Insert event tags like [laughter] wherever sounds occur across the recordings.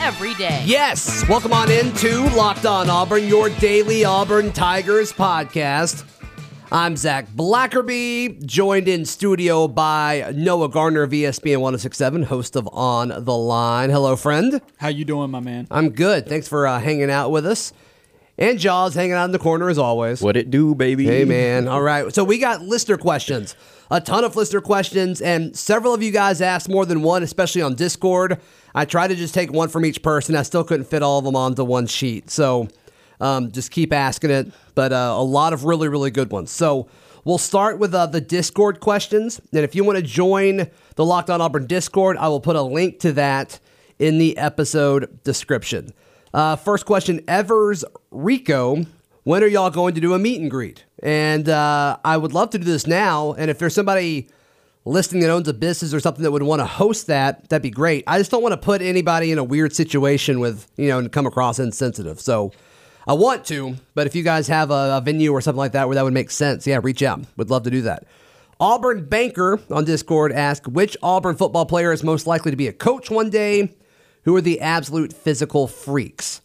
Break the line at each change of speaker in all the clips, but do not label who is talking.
every day.
Yes, welcome on into Locked On Auburn, your daily Auburn Tigers podcast. I'm Zac Blackerby, joined in studio by Noah Gardner of ESPN 1067, host of On the Line. Hello, friend.
How you doing, my man?
I'm good. Thanks for uh, hanging out with us. And Jaws hanging out in the corner as always.
What it do, baby?
Hey, man. All right. So we got listener questions, a ton of listener questions, and several of you guys asked more than one, especially on Discord. I tried to just take one from each person. I still couldn't fit all of them onto one sheet. So um, just keep asking it. But uh, a lot of really, really good ones. So we'll start with uh, the Discord questions. And if you want to join the Locked On Auburn Discord, I will put a link to that in the episode description. Uh, first question Evers Rico, when are y'all going to do a meet and greet? And uh, I would love to do this now. And if there's somebody listening that owns a business or something that would want to host that, that'd be great. I just don't want to put anybody in a weird situation with, you know, and come across insensitive. So I want to, but if you guys have a, a venue or something like that where that would make sense, yeah, reach out. Would love to do that. Auburn Banker on Discord asked which Auburn football player is most likely to be a coach one day? Who are the absolute physical freaks?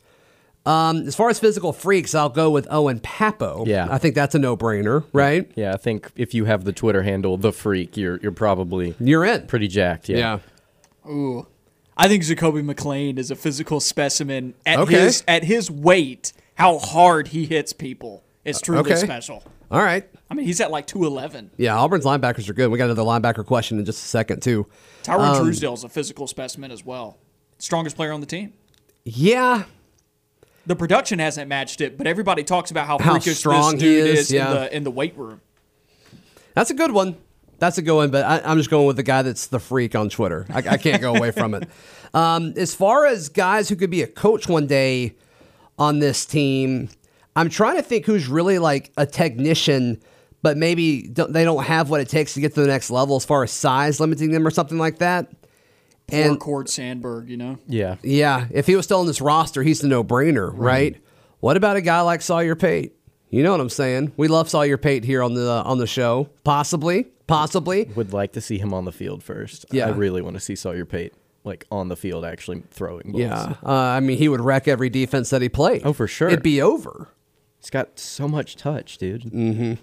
Um, as far as physical freaks, I'll go with Owen Pappoe.
Yeah.
I think that's a no brainer, right?
Yeah, I think if you have the Twitter handle the freak, you're you're probably
You're in.
pretty jacked. Yeah.
Ooh, I think Zakoby McClain is a physical specimen at
Okay.
his at his weight. How hard he hits people is truly
okay.
special.
All right.
I mean, he's at like two eleven.
Yeah, Auburn's linebackers are good. We got another linebacker question in just a second, too.
Tyrone
Um,
Truesdale is a physical specimen as well. Strongest player on the team.
Yeah,
The production hasn't matched it, but everybody talks about how,
How
freakish
strong
this
he
dude
is,
is,
yeah.
in the in the weight room.
that's a good one. That's a good one, but I, I'm just going with the guy that's the freak on Twitter. I, I can't go away from it. [laughs] Um, as far as guys who could be a coach one day on this team, I'm trying to think who's really like a technician, but maybe don't, they don't have what it takes to get to the next level as far as size limiting them or something like that.
Poor
And
Cord Sandberg, you know.
Yeah.
yeah, if he was still on this roster, he's the no brainer, right? What about a guy like Sawyer Pate? You know what I'm saying? We love Sawyer Pate here on the on the show. Possibly, possibly.
Would like to see him on the field first.
Yeah.
I really want to see Sawyer Pate like on the field actually throwing balls.
Yeah, uh, I mean, he would wreck every defense that he played.
Oh, for sure.
It'd be over.
He's got so much touch, dude.
Mm.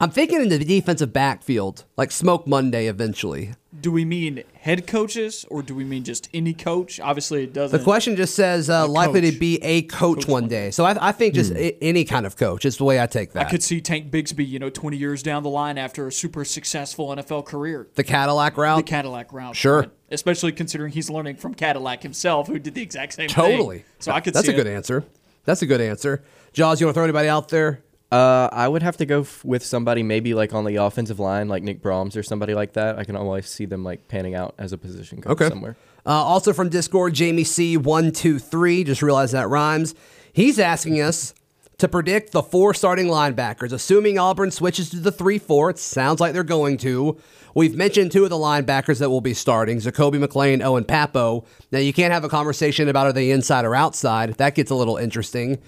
I'm thinking in the defensive backfield, like Smoke Monday eventually.
Do we mean head coaches or do we mean just any coach? Obviously, it doesn't.
The question just says uh, likely to be a coach, one day. So I, I think just a- any kind of coach is the way I take that.
I could see Tank Bigsby, you know, 20 years down the line after a super successful NFL career.
the Cadillac route? The.
Cadillac route.
Sure.
right? Especially considering he's learning from Cadillac himself, who did the exact same thing.
totally.
So I could
That's
see
a good
it.
answer. That's a good answer. Jaws, you want to throw anybody out there?
Uh, I would have to go f- with somebody maybe like on the offensive line, like Nick Brahms or somebody like that. I can always see them like panning out as a position coach
Okay.
somewhere.
Uh, also from Discord, Jamie C123, just realized that rhymes. He's asking us to predict the four starting linebackers, assuming Auburn switches to the 3 4. It sounds like they're going to. We've mentioned two of the linebackers that will be starting Zakoby McClain, Owen Pappoe. Now, you can't have a conversation about are they inside or outside. That gets a little interesting.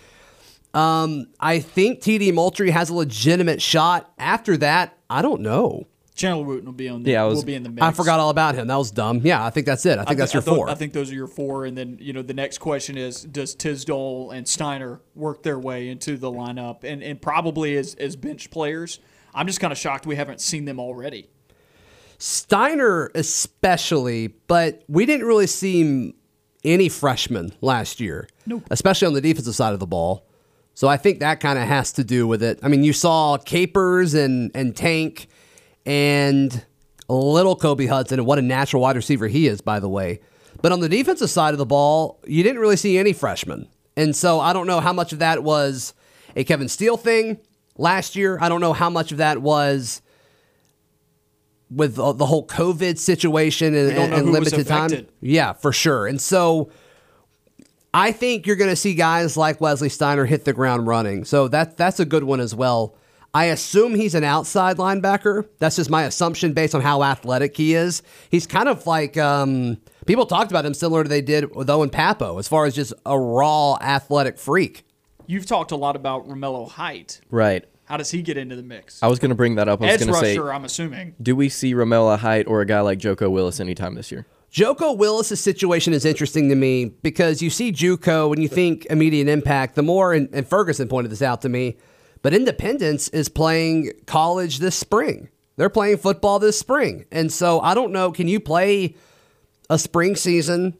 Um, I think TD Moultry has a legitimate shot. After that, I don't know.
Chandler Wooten will be on. The,
Yeah, I was-
will be in the mix.
I forgot all about him. That was dumb. Yeah, I think that's it. I think
I
that's
thi-
your
I thought-
four.
I think those are your four, and then you know the next question is: Does Tisdale and Steiner work their way into the lineup, and and probably as as bench players? I'm just kind of shocked we haven't seen them already.
Steiner, especially, but we didn't really see any freshmen last year,
Nope.
especially on the defensive side of the ball. So I think that kind of has to do with it. I mean, you saw Capers and and Tank and a little Kobe Hudson, and what a natural wide receiver he is, by the way. But on the defensive side of the ball, you didn't really see any freshmen. And so I don't know how much of that was a Kevin Steele thing last year. I don't know how much of that was with the whole COVID situation and, and limited time. Yeah, for sure. And so I think you're going to see guys like Wesley Steiner hit the ground running. So that that's a good one as well. I assume he's an outside linebacker. That's just my assumption based on how athletic he is. He's kind of like um, people talked about him similar to they did with Owen Pappoe, as far as just a raw athletic freak.
You've talked a lot about Romello Height.
Right.
How does he get into the mix?
I was going to bring that up. I was
Edge
going to say,
rusher, I'm assuming.
do we see Romello Height or a guy like Joko Willis anytime this year?
Joko Willis' situation is interesting to me because you see Juco and you think immediate impact. The more, and, and Ferguson pointed this out to me, but Independence is playing college this spring. They're playing football this spring. And so I don't know, can you play a spring season,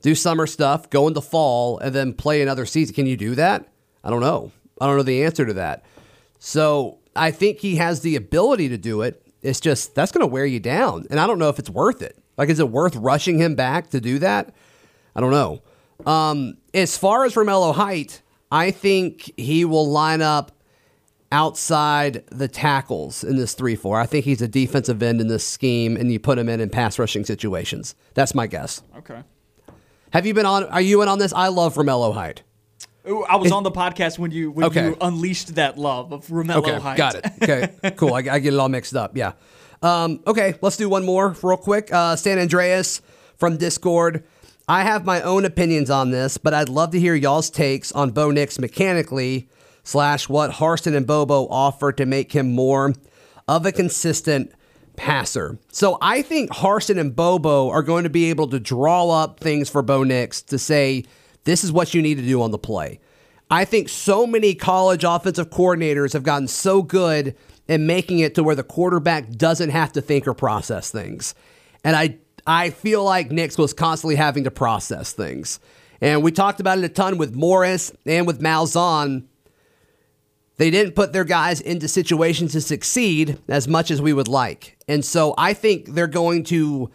do summer stuff, go into fall, and then play another season? Can you do that? I don't know. I don't know the answer to that. So I think he has the ability to do it. It's just that's going to wear you down. And I don't know if it's worth it. Like, is it worth rushing him back to do that? I don't know. Um, as far as Romello Height, I think he will line up outside the tackles in this 3 4. I think he's a defensive end in this scheme, and you put him in in pass rushing situations. That's my guess.
Okay.
Have you been on? Are you in on this? I love Romello Height.
Ooh, I was on the podcast when you when
Okay.
you unleashed that love of Romello
Okay,
Height.
got it. Okay, cool. I, I get it all mixed up. Yeah. Um, okay, let's do one more real quick. Uh, San Andreas from Discord. I have my own opinions on this, but I'd love to hear y'all's takes on Bo Nix mechanically slash what Harsin and Bobo offer to make him more of a consistent passer. So I think Harsin and Bobo are going to be able to draw up things for Bo Nix to say, this is what you need to do on the play. I think so many college offensive coordinators have gotten so good in making it to where the quarterback doesn't have to think or process things. And I I feel like Nix was constantly having to process things. And we talked about it a ton with Morris and with Malzahn. They didn't put their guys into situations to succeed as much as we would like. And so I think they're going to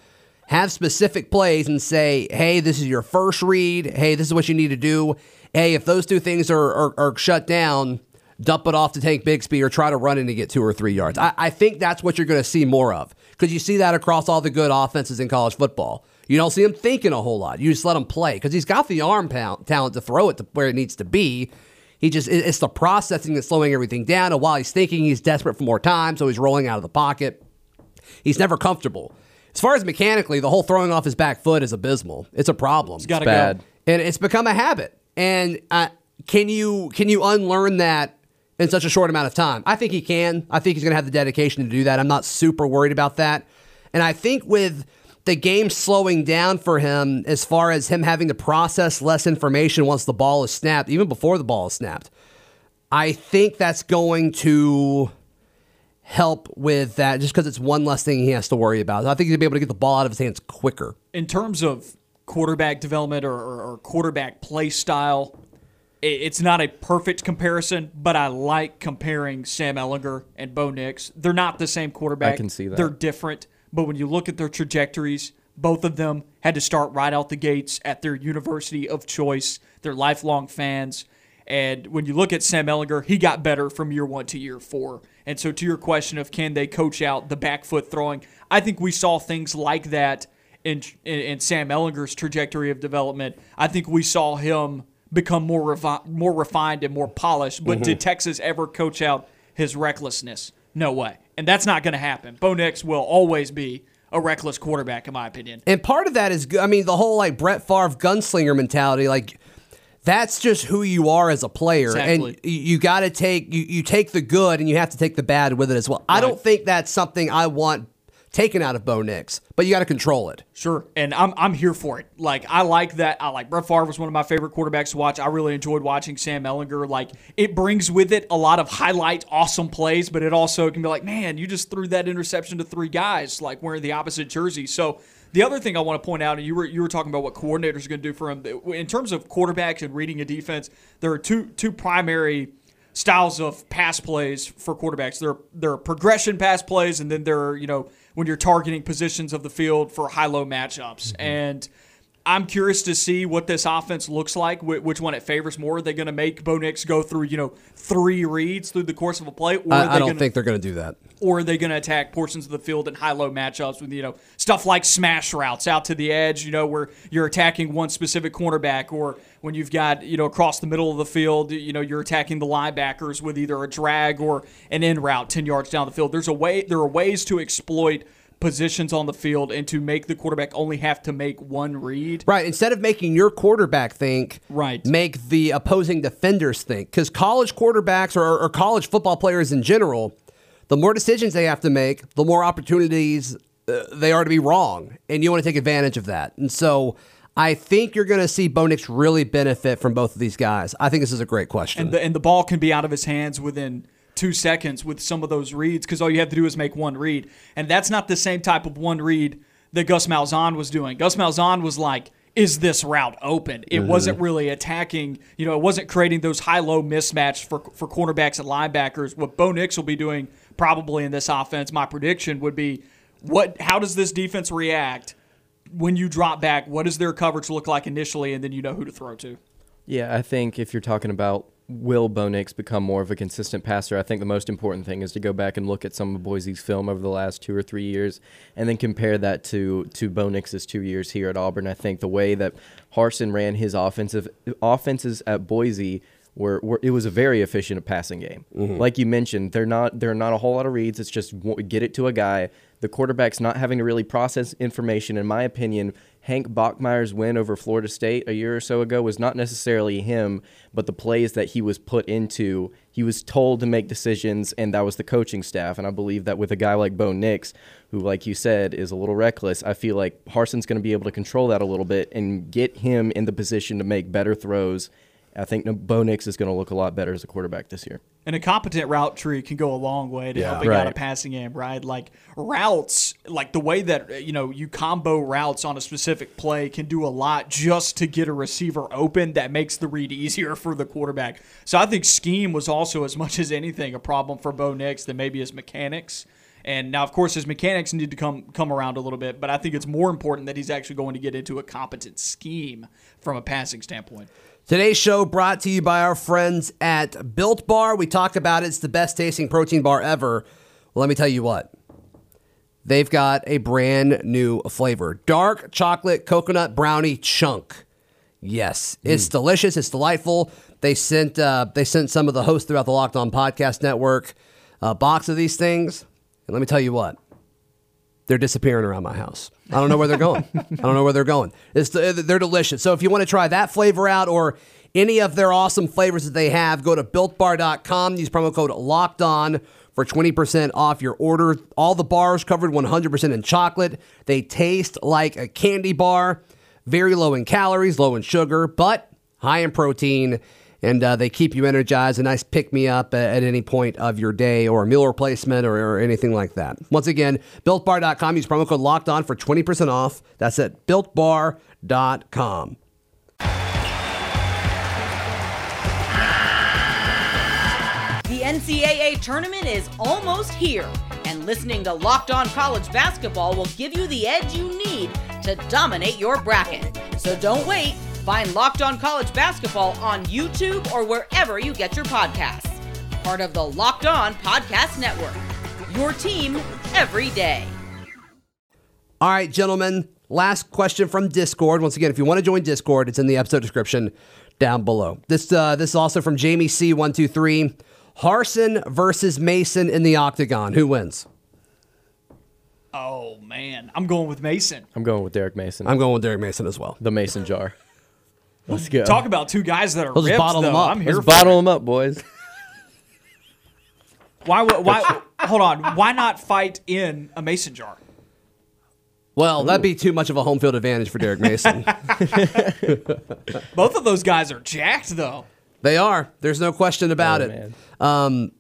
have specific plays and say, hey, this is your first read. Hey, this is what you need to do. Hey, if those two things are, are, are shut down, dump it off to Tank Bigsby or try to run in to get two or three yards. I, I think that's what you're going to see more of because you see that across all the good offenses in college football. You don't see him thinking a whole lot. You just let him play because he's got the arm pound, talent to throw it to where it needs to be. He just it's the processing that's slowing everything down. And while he's thinking, he's desperate for more time, so he's rolling out of the pocket. He's never comfortable. As far as mechanically, the whole throwing off his back foot is abysmal. It's a problem.
Got to
bad.
go.
and it's become a habit. And uh, can you can you unlearn that in such a short amount of time? I think he can. I think he's going to have the dedication to do that. I'm not super worried about that. And I think with the game slowing down for him, as far as him having to process less information once the ball is snapped, even before the ball is snapped, I think that's going to help with that just because it's one less thing he has to worry about. I think he'll be able to get the ball out of his hands quicker.
in terms of quarterback development or, or, or quarterback play style, it's not a perfect comparison, but I like comparing Sam Ehlinger and Bo Nix. They're not the same quarterback.
I can see that.
They're different, but when you look at their trajectories, both of them had to start right out the gates at their university of choice. They're lifelong fans. And when you look at Sam Ehlinger, he got better from year one to year four. And so, to your question of can they coach out the back foot throwing, I think we saw things like that in, in, in Sam Ehlinger's trajectory of development. I think we saw him become more refi- more refined and more polished. But did mm-hmm. Texas ever coach out his recklessness? No way. And that's not going to happen. Bo Nix will always be a reckless quarterback, in my opinion.
And part of that is, I mean, the whole like Brett Favre gunslinger mentality, like that's just who you are as a player,
Exactly.
and you, you got to take you, you take the good and you have to take the bad with it as well. I don't think that's something I want taken out of Bo Nix, but you got to control it.
Sure, and I'm I'm here for it. Like I like that. I like Brett Favre was one of my favorite quarterbacks to watch. I really enjoyed watching Sam Ehlinger. Like it brings with it a lot of highlight, awesome plays, but it also can be like, man, you just threw that interception to three guys, like wearing the opposite jersey. So the other thing I want to point out, and you were you were talking about what coordinators are going to do for him in terms of quarterbacks and reading a defense. There are two two primary styles of pass plays for quarterbacks. There there are progression pass plays, and then there are you know when you're targeting positions of the field for high low matchups. Mm-hmm. And I'm curious to see what this offense looks like, which one it favors more. Are they going to make Bo Nix go through, you know, three reads through the course of a play? Or are
I,
they
I don't
gonna,
think they're going to do that.
or are they going to attack portions of the field in high-low matchups with you know stuff like smash routes out to the edge, you know, where you're attacking one specific cornerback, or when you've got you know across the middle of the field, you know, you're attacking the linebackers with either a drag or an in route ten yards down the field. There's a way. There are ways to exploit positions on the field and to make the quarterback only have to make one read.
Right. Instead of making your quarterback think,
Right.
make the opposing defenders think. Because college quarterbacks or, or college football players in general, the more decisions they have to make, the more opportunities uh, they are to be wrong. And you want to take advantage of that. And so I think you're going to see Bo Nix really benefit from both of these guys. I think this is a great question.
and the, and the ball can be out of his hands within two seconds with some of those reads because all you have to do is make one read. And that's not the same type of one read that Gus Malzahn was doing. Gus Malzahn was like, is this route open? It mm-hmm. wasn't really attacking, you know, it wasn't creating those high low mismatch for, for cornerbacks and linebackers. What Bo Nix will be doing probably in this offense, my prediction would be what how does this defense react when you drop back? What does their coverage look like initially? And then you know who to throw to.
Yeah, I think if you're talking about will Bo Nix become more of a consistent passer, I think the most important thing is to go back and look at some of Boise's film over the last two or three years, and then compare that to to Bo Nix's two years here at Auburn. I think the way that Harsin ran his offensive offenses at Boise. Were, were, it was a very efficient passing game. Mm-hmm. Like you mentioned, they're not there are not a whole lot of reads. It's just get it to a guy. The quarterback's not having to really process information. In my opinion, Hank Bachmeier's win over Florida State a year or so ago was not necessarily him, but the plays that he was put into. He was told to make decisions, and that was the coaching staff. And I believe that with a guy like Bo Nix, who, like you said, is a little reckless, I feel like Harsin's going to be able to control that a little bit and get him in the position to make better throws. I think Bo Nix is going to look a lot better as a quarterback this year.
And a competent route tree can go a long way to
Yeah.
helping out a passing game, right? Like routes, like the way that you know you combo routes on a specific play can do a lot just to get a receiver open. That makes the read easier for the quarterback. So I think scheme was also as much as anything a problem for Bo Nix than maybe his mechanics. And now, of course, his mechanics need to come come around a little bit, but I think it's more important that he's actually going to get into a competent scheme from a passing standpoint.
Today's show brought to you by our friends at Built Bar. We talk about it's the best tasting protein bar ever. Well, let me tell you what. They've got a brand new flavor dark chocolate coconut brownie chunk. Yes, it's delicious. It's delightful. They sent uh, they sent some of the hosts throughout the Locked On Podcast Network a box of these things, and let me tell you what they're disappearing around my house. I don't know where they're going. [laughs] I don't know where they're going. It's they're delicious. So if you want to try that flavor out or any of their awesome flavors that they have, go to builtbar.com. Use promo code locked on for 20% off your order. All the bars covered 100% in chocolate. They taste like a candy bar, very low in calories, low in sugar, but high in protein and uh, they keep you energized. A nice pick me up at, at any point of your day or a meal replacement or, or anything like that. Once again, builtbar.com. Use promo code locked on for 20% off. That's at builtbar.com.
The NCAA tournament is almost here, and listening to Locked On College Basketball will give you the edge you need to dominate your bracket. So don't wait. Find Locked On College Basketball on YouTube or wherever you get your podcasts. Part of the Locked On Podcast Network. Your team every day.
All right, gentlemen. Last question from Discord. Once again, if you want to join Discord, it's in the episode description down below. This uh, this is also from Jamie C one two three. Harsin versus Mason in the octagon. Who wins?
Oh man, I'm going with Mason.
I'm going with Derek Mason.
I'm going with Derek Mason as well.
the Mason jar. Let's go.
Talk about two guys that are
Let's
ripped,
bottle them up.
I'm here
Let's
for
bottle them up, boys. [laughs]
Why? Why? hold on. Why not fight in a mason jar?
Well, that'd be too much of a home field advantage for Derek Mason. [laughs] [laughs]
Both of those guys are jacked, though.
they are. There's no question about
Oh,
it.
man.
Um,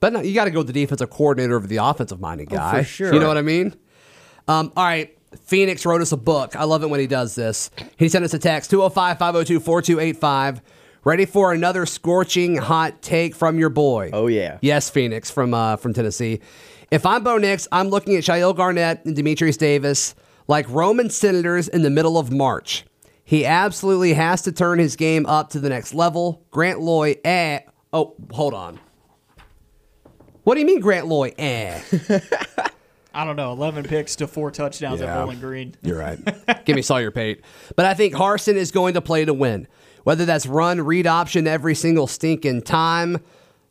but no, you got to go with the defensive coordinator over the offensive minded guy.
Oh, sure.
You know what I mean? Um, all right. Phoenix wrote us a book. I love it when he does this. He sent us a text 205 502 4285. Ready for another scorching hot take from your boy?
Oh, yeah.
Yes, Phoenix from uh, from Tennessee. If I'm Bo Nix, I'm looking at Chayil Garnett and Demetrius Davis like Roman senators in the middle of March. He absolutely has to turn his game up to the next level. Grant Loy, eh. Oh, hold on. What do you mean, Grant Loy, eh? [laughs]
I don't know. 11 picks to four touchdowns
Yeah.
at Bowling Green.
You're right. [laughs] Give me Sawyer Pate. But I think Harsin is going to play to win. Whether that's run, read option every single stinking time,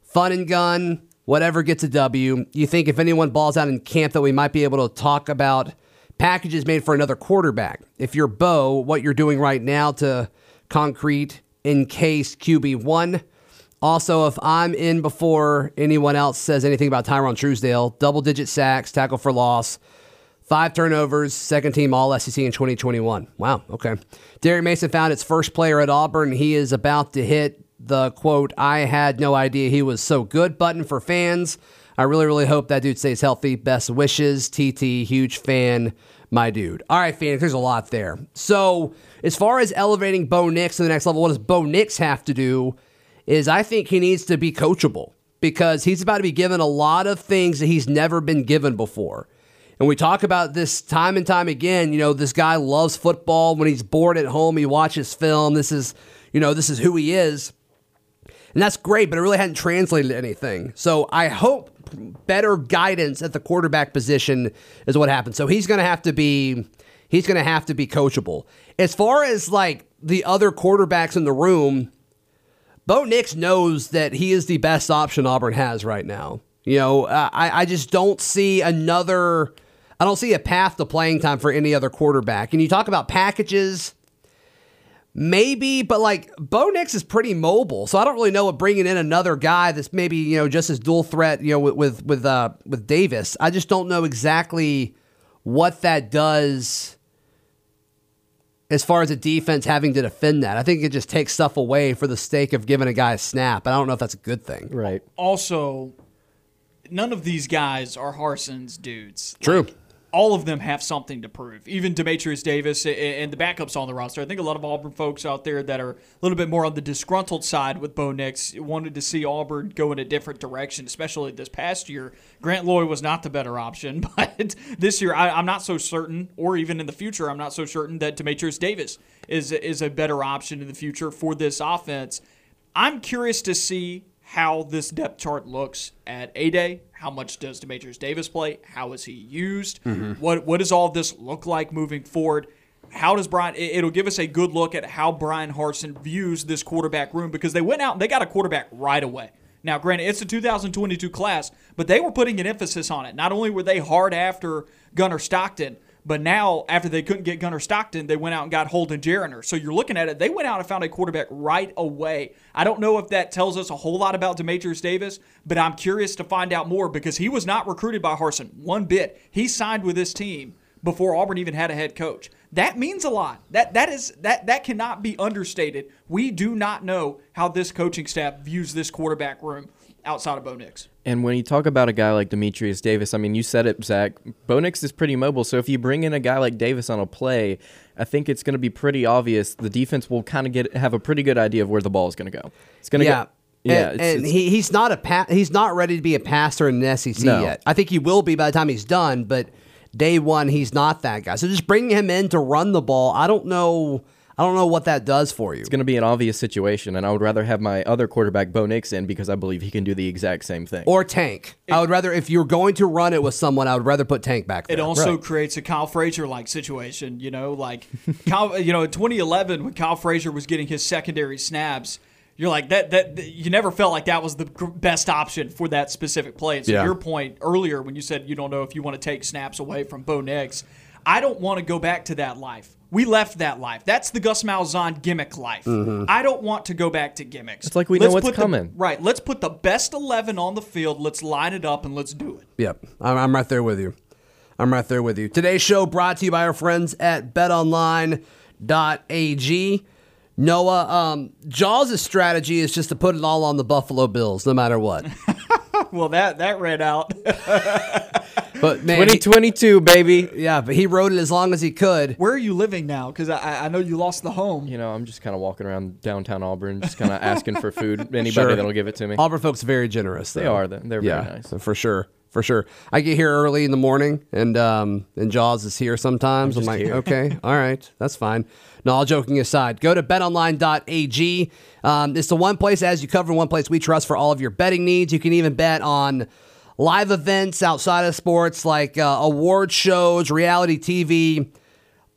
fun and gun, whatever gets a W. You think if anyone balls out in camp that we might be able to talk about packages made for another quarterback. If you're Bo, what you're doing right now to concrete in case QB1. Also, if I'm in before anyone else says anything about Tyrone Truesdale, double digit sacks, tackle for loss, Five turnovers, second team All SEC in 2021. Wow, okay. Derek Mason found its first player at Auburn. He is about to hit the quote, I had no idea he was so good button for fans. I really, really hope that dude stays healthy. Best wishes, TT, huge fan, my dude. All right, Phoenix, there's a lot there. So, as far as elevating Bo Nix to the next level, what does Bo Nix have to do? Is I think he needs to be coachable because he's about to be given a lot of things that he's never been given before. And we talk about this time and time again. You know, this guy loves football. When he's bored at home, he watches film. This is, you know, this is who he is. And that's great, but it really hadn't translated to anything. So I hope better guidance at the quarterback position is what happens. So he's going to have to be he's going to have to be coachable. As far as like the other quarterbacks in the room, Bo Nix knows that he is the best option Auburn has right now. You know, I, I just don't see another, I don't see a path to playing time for any other quarterback. And you talk about packages, maybe, but like Bo Nix is pretty mobile. So I don't really know what bringing in another guy that's maybe, you know, just as dual threat, you know, with, with, with, uh, with Davis. I just don't know exactly what that does as far as a defense having to defend that. I think it just takes stuff away for the sake of giving a guy a snap. And I don't know if that's a good thing.
Right.
Also, none of these guys are Harsin's dudes.
True.
Like, all of them have something to prove. Even Demetrius Davis and the backups on the roster. I think a lot of Auburn folks out there that are a little bit more on the disgruntled side with Bo Nix wanted to see Auburn go in a different direction, especially this past year. Grant Loy was not the better option, [laughs] but this year I, I'm not so certain, or even in the future, I'm not so certain that Demetrius Davis is is a better option in the future for this offense. I'm curious to see how this depth chart looks at A Day. How much does Demetrius Davis play? How is he used? Mm-hmm. What what does all this look like moving forward? How does Brian? it- It'll give us a good look at how Bryan Harsin views this quarterback room because they went out and they got a quarterback right away. Now, granted, it's a 2022 class, but they were putting an emphasis on it. Not only were they hard after Gunnar Stockton, but now, after they couldn't get Gunnar Stockton, they went out and got Holden Geriner. So you're looking at it, they went out and found a quarterback right away. I don't know if that tells us a whole lot about Demetrius Davis, but I'm curious to find out more because he was not recruited by Harsin one bit. He signed with this team before Auburn even had a head coach. That means a lot. That that is that that cannot be understated. We do not know how this coaching staff views this quarterback room outside of Bo Nix.
And when you talk about a guy like Demetrius Davis, I mean, you said it, Zac. Bo Nix is pretty mobile. So if you bring in a guy like Davis on a play, I think it's going to be pretty obvious. The defense will kind of get have a pretty good idea of where the ball is going to go. It's going to
Yeah.
go. Yeah,
and,
it's-
and
it's-
he, he's not a pa- he's not ready to be a passer in the SEC
No.
yet. I think he will be by the time he's done, but day one he's not that guy. So just bringing him in to run the ball, I don't know. I don't know what that does for you.
it's going to be an obvious situation, and I would rather have my other quarterback Bo Nix in because I believe he can do the exact same thing.
Or Tank. I would rather if you're going to run it with someone, I would rather put Tank back there.
It also
Right.
creates a Kiehl Frazier like situation, you know, like [laughs] Kiehl, you know, in 2011 when Kiehl Frazier was getting his secondary snaps, you're like that that you never felt like that was the best option for that specific play. And so
Yeah.
your point earlier when you said you don't know if you want to take snaps away from Bo Nix, I don't want to go back to that life. We left that life. That's the Gus Malzahn gimmick life. I don't want to go back to gimmicks.
It's like we know what's
put the-
coming.
right. Let's put the best 11 on the field. Let's line it up and let's do it.
Yep, I'm, I'm right there with you. I'm right there with you. Today's show brought to you by our friends at BetOnline.ag. Noah, um, Jaws' strategy is just to put it all on the Buffalo Bills, no matter what. [laughs]
Well, that that read out. [laughs]
But man, he-
2022, baby.
yeah, but he rode it as long as he could.
Where are you living now? Because I, I know you lost the home.
You know, I'm just kind of walking around downtown Auburn, just kind of asking for food. [laughs] Anybody
Sure.
that'll give it to me.
Auburn folks very generous. Though.
They are. They're they're
yeah,
very nice.
for sure, for sure. I get here early in the morning, and um, and Jaws is here sometimes. I'm,
just
like,
here.
okay, [laughs] all right, that's fine. No, all joking aside, go to betonline.ag. Um, it's the one place, as you cover, one place we trust for all of your betting needs. You can even bet on live events outside of sports, like uh, award shows, reality TV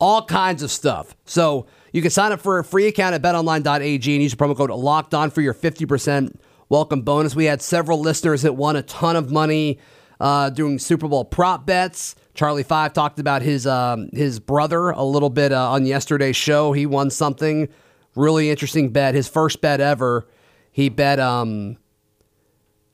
all kinds of stuff. So you can sign up for a free account at betonline.ag and use the promo code locked on for your 50% welcome bonus. We had several listeners that won a ton of money uh, doing Super Bowl prop bets. Charlie Five talked about his um, his brother a little bit uh, on yesterday's show. He won something really interesting bet. His first bet ever. He bet um,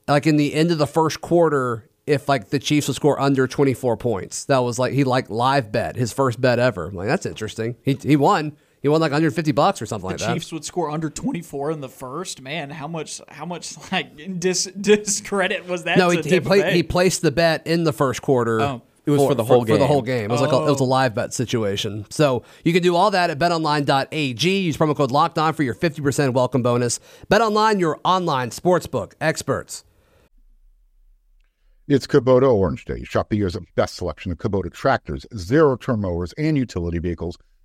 like in the end of the first quarter if like the Chiefs would score under 24 points. That was like he like live bet his first bet ever. I'm like that's interesting. He he won. He won like 150 bucks or something like
the
that.
Chiefs would score under 24 in the first. Man, how much how much [laughs] like dis, discredit was that?
no,
to
he he,
Tampa
played,
Bay?
he placed the bet in the first quarter.
Oh.
It was for the whole
For the
game.
whole game. It was like a, it was a
Oh.
live bet situation. So you can do all that at betonline.ag. Use promo code locked on for your 50% welcome bonus. BetOnline, your online sportsbook experts.
It's Kubota Orange Day. Shop the year's best selection of Kubota tractors, zero turn mowers, and utility vehicles,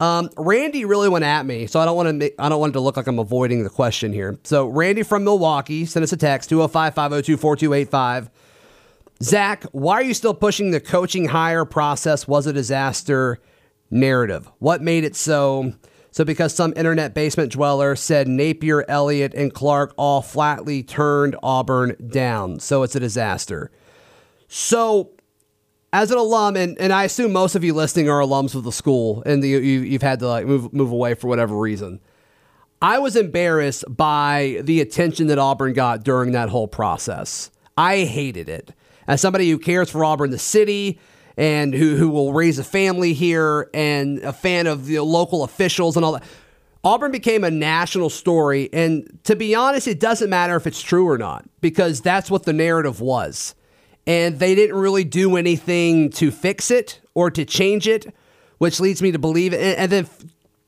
Um, Randy really went at me, so I don't want to. Make, I don't want it to look like I'm avoiding the question here. So Randy from Milwaukee sent us a text 205-502-4285. Zac, why are you still pushing the coaching hire process was a disaster narrative? What made it so? So because some internet basement dweller said Napier, Elliott, and Clark all flatly turned Auburn down, so it's a disaster. So as an alum, and, and I assume most of you listening are alums of the school, and the, you, you've had to like move move away for whatever reason. I was embarrassed by the attention that Auburn got during that whole process. I hated it. As somebody who cares for Auburn, the city, and who who will raise a family here, and a fan of the local officials and all that. Auburn became a national story, and to be honest, it doesn't matter if it's true or not because that's what the narrative was and they didn't really do anything to fix it or to change it, which leads me to believe. And, and then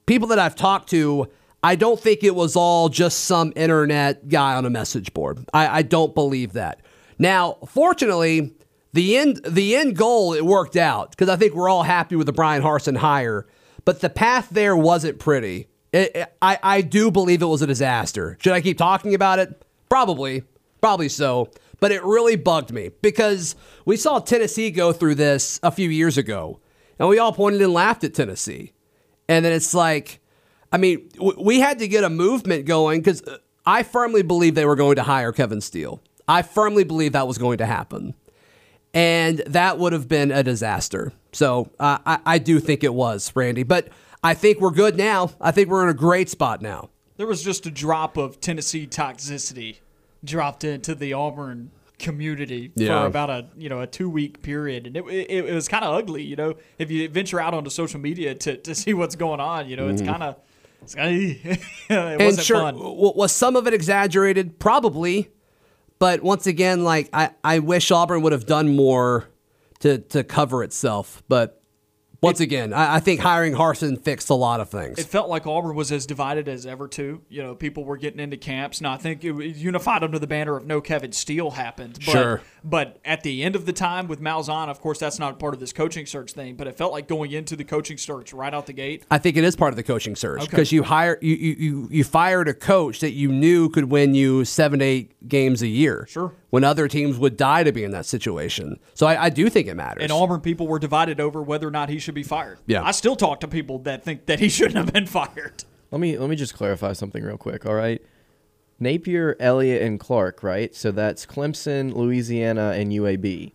people that I've talked to, I don't think it was all just some internet guy on a message board. I, I don't believe that. Now, fortunately, the end the end goal it worked out because I think we're all happy with the Bryan Harsin hire, but the path there wasn't pretty. It, it- I I do believe it was a disaster. Should I keep talking about it? Probably, probably so. But it really bugged me because we saw Tennessee go through this a few years ago, and we all pointed and laughed at Tennessee. And then it's like, I mean, we had to get a movement going because I firmly believe they were going to hire Kevin Steele. I firmly believe that was going to happen. And that would have been a disaster. So uh, I, I do think it was, Randy. But I think we're good now. I think we're in a great spot now.
There was just a drop of Tennessee toxicity dropped into the Auburn community
Yeah.
for about a you know a two week period, and it, it, it was kind of ugly. You know, if you venture out onto social media to, to see what's going on, you know, it's mm-hmm. kind of it's kind of [laughs] it
and
wasn't
sure,
fun.
w- was some of it exaggerated? Probably. But once again, like I, I wish Auburn would have done more to to cover itself. But once again, I, I think hiring Harsin fixed a lot of things.
It felt like Auburn was as divided as ever, too. You know, people were getting into camps. Now, I think it was unified under the banner of no Kevin Steele happened. But,
Sure.
But at the end of the time with Malzahn, of course, that's not part of this coaching search thing, but it felt like going into the coaching search right out the gate.
I think it is part of the coaching search
Okay.
because you hire you, you you you fired a coach that you knew could win you seven to eight games a year.
Sure.
When other teams would die to be in that situation, so I, I do think it matters.
And Auburn people were divided over whether or not he should be fired.
Yeah.
I still talk to people that think that he [laughs] shouldn't have been fired.
Let me let me just clarify something real quick. All right, Napier, Elliott, and Clark. Right, so that's Clemson, Louisiana, and UAB.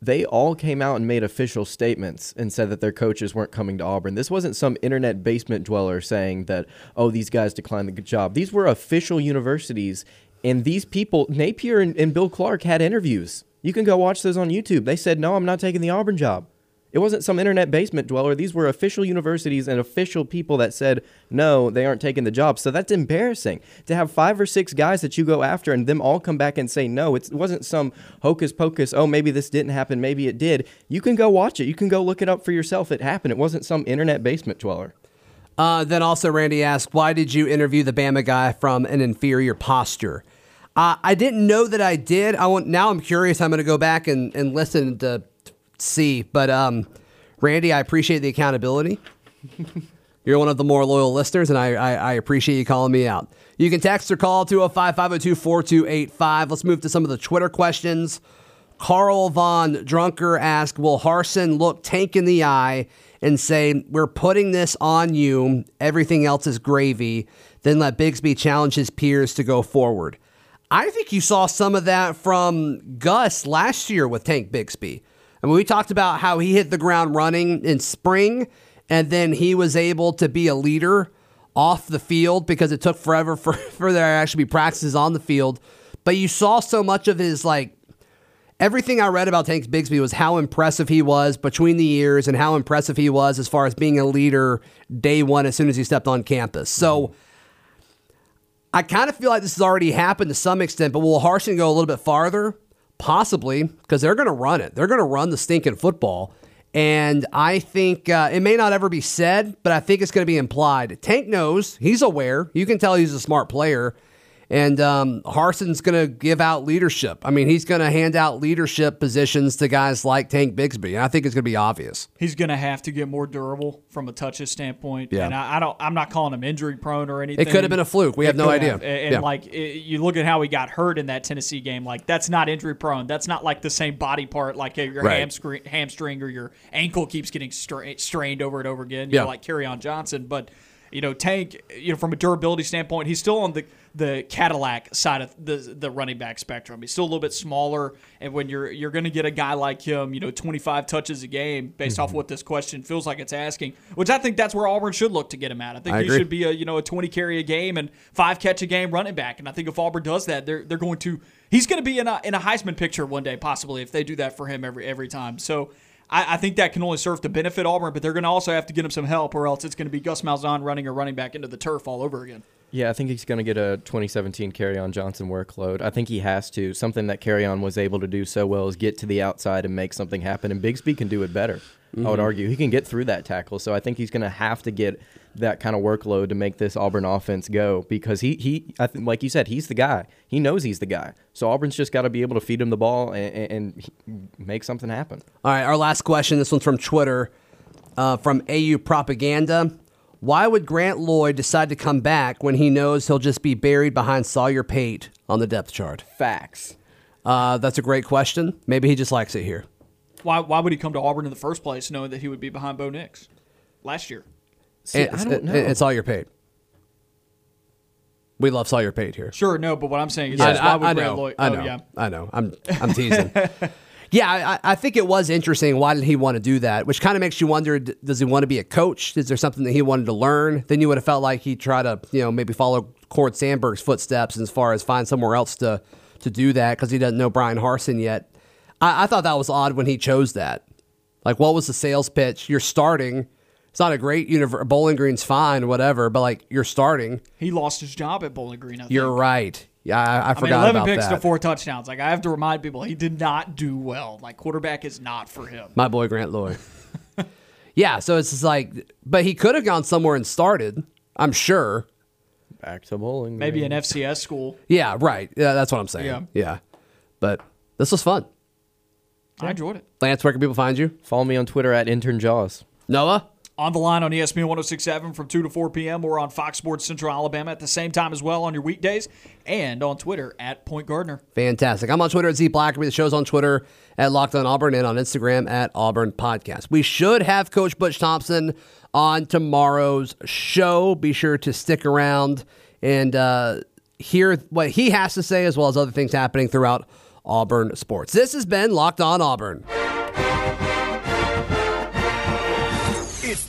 they all came out and made official statements and said that their coaches weren't coming to Auburn. This wasn't some internet basement dweller saying that, oh, these guys declined the job. These were official universities, and these people, Napier and, and Bill Clark, had interviews. You can go watch those on YouTube. They said, no, I'm not taking the Auburn job. It wasn't some internet basement dweller. These were official universities and official people that said, no, they aren't taking the job. So that's embarrassing to have five or six guys that you go after and them all come back and say, no, it wasn't some hocus pocus. Oh, maybe this didn't happen. Maybe it did. You can go watch it. You can go look it up for yourself. It happened. It wasn't some internet basement dweller.
Uh, then also, Randy asked, why did you interview the Bama guy from an inferior posture? Uh, I didn't know that I did. I want now. I'm curious. I'm going to go back and, and listen to see. But um, Randy, I appreciate the accountability. [laughs] You're one of the more loyal listeners, and I, I, I appreciate you calling me out. You can text or call 205 502 4285. Let's move to some of the Twitter questions. Carl Von Drunker asked Will Harsin look Tank in the eye and say, We're putting this on you, everything else is gravy, then let Bigsby challenge his peers to go forward? I think you saw some of that from Gus last year with Tank Bigsby. I mean, we talked about how he hit the ground running in spring, and then he was able to be a leader off the field because it took forever [laughs] for, for there to actually be practices on the field. But you saw so much of his like everything I read about Tank Bigsby was how impressive he was between the years and how impressive he was as far as being a leader day one as soon as he stepped on campus. So I kind of feel like this has already happened to some extent, but will Harsin go a little bit farther? Possibly, because they're going to run it. They're going to run the stinking football. And I think uh, it may not ever be said, but I think it's going to be implied. Tank knows, he's aware. You can tell he's a smart player. And um, Harsin's going to give out leadership. I mean, he's going to hand out leadership positions to guys like Tank Bigsby. And I think it's going to be obvious.
He's going to have to get more durable from a touches standpoint.
Yeah.
And I, I don't. I'm not calling him injury prone or anything.
It could have been a fluke. We
It
have no idea.
have. And, and
Yeah.
like it, you look at how he got hurt in that Tennessee game. Like that's not injury prone. That's not like the same body part. Like your
Right.
hamstring, hamstring or your ankle keeps getting stra- strained over and over again. You
Yeah.
know, like Kerryon Johnson. But you know, Tank. You know, from a durability standpoint, he's still on the the Cadillac side of the the running back spectrum. He's still a little bit smaller, and when you're you're going to get a guy like him, you know, 25 touches a game based
Mm-hmm.
off what this question feels like it's asking, which I think that's where Auburn should look to get him at. I think
I
he
agree.
should be a you know a 20 carry a game and five catch a game running back, and I think if Auburn does that, they're they're going to he's going to be in a in a Heisman picture one day possibly if they do that for him every every time. So. I, I think that can only serve to benefit Auburn, but they're going to also have to get him some help, or else it's going to be Gus Malzahn running or running back into the turf all over again.
Yeah, I think he's going to get a 2017 Kerryon Johnson workload. I think he has to. Something that Kerryon was able to do so well is get to the outside and make something happen. And Bigsby can do it better. I would mm-hmm. argue he can get through that tackle. So I think he's going to have to get that kind of workload to make this Auburn offense go because he he I think like you said he's the guy. He knows he's the guy. So Auburn's just got to be able to feed him the ball and, and, and make something happen.
All right, our last question. This one's from Twitter, uh, from AU Propaganda. Why would Grant Loy decide to come back when he knows he'll just be buried behind Sawyer Pate on the depth chart?
Facts.
Uh, that's a great question. Maybe he just likes it here.
Why, why would he come to Auburn in the first place knowing that he would be behind Bo Nix last year?
See,
And-
I don't know.
and- and Sawyer Pate. We love Sawyer Pate here.
Sure, no, but what I'm saying is,
I,
why
I-
would
I
Grant
know.
Loy?
I
oh,
know.
yeah.
I know. I'm I'm teasing. [laughs] yeah, I, I think it was interesting. Why did he want to do that? Which kind of makes you wonder: Does he want to be a coach? Is there something that he wanted to learn? Then you would have felt like he tried to, you know, maybe follow Cord Sandberg's footsteps as far as find somewhere else to to do that because he doesn't know Bryan Harsin yet. I, I thought that was odd when he chose that. Like, what was the sales pitch? You're starting. It's not a great universe. Bowling Green's fine, whatever, but like you're starting.
He lost his job at Bowling Green. I think.
You're right. Yeah, I, I
I mean,
forgot
11
about
picks
that.
to four touchdowns. Like I have to remind people, he did not do well. Like quarterback is not for him.
My boy Grant Loy. [laughs] yeah, so it's just like, but he could have gone somewhere and started. I'm sure.
Back to bowling.
Maybe
green.
an FCS school.
Yeah, right. Yeah, that's what I'm saying.
Yeah.
Yeah, but this was fun.
I enjoyed it.
Lance, where can people find you?
Follow me on Twitter at intern jaws.
Noah.
On the line on ESPN 1067 from 2 to 4 p.m. or on Fox Sports Central Alabama at the same time as well on your weekdays and on Twitter at Point Gardner.
Fantastic. I'm on Twitter at Z Blackerby. The show's on Twitter at Locked On Auburn and on Instagram at Auburn Podcast. We should have Coach Butch Thompson on tomorrow's show. Be sure to stick around and uh, hear what he has to say, as well as other things happening throughout Auburn sports. This has been Locked On Auburn.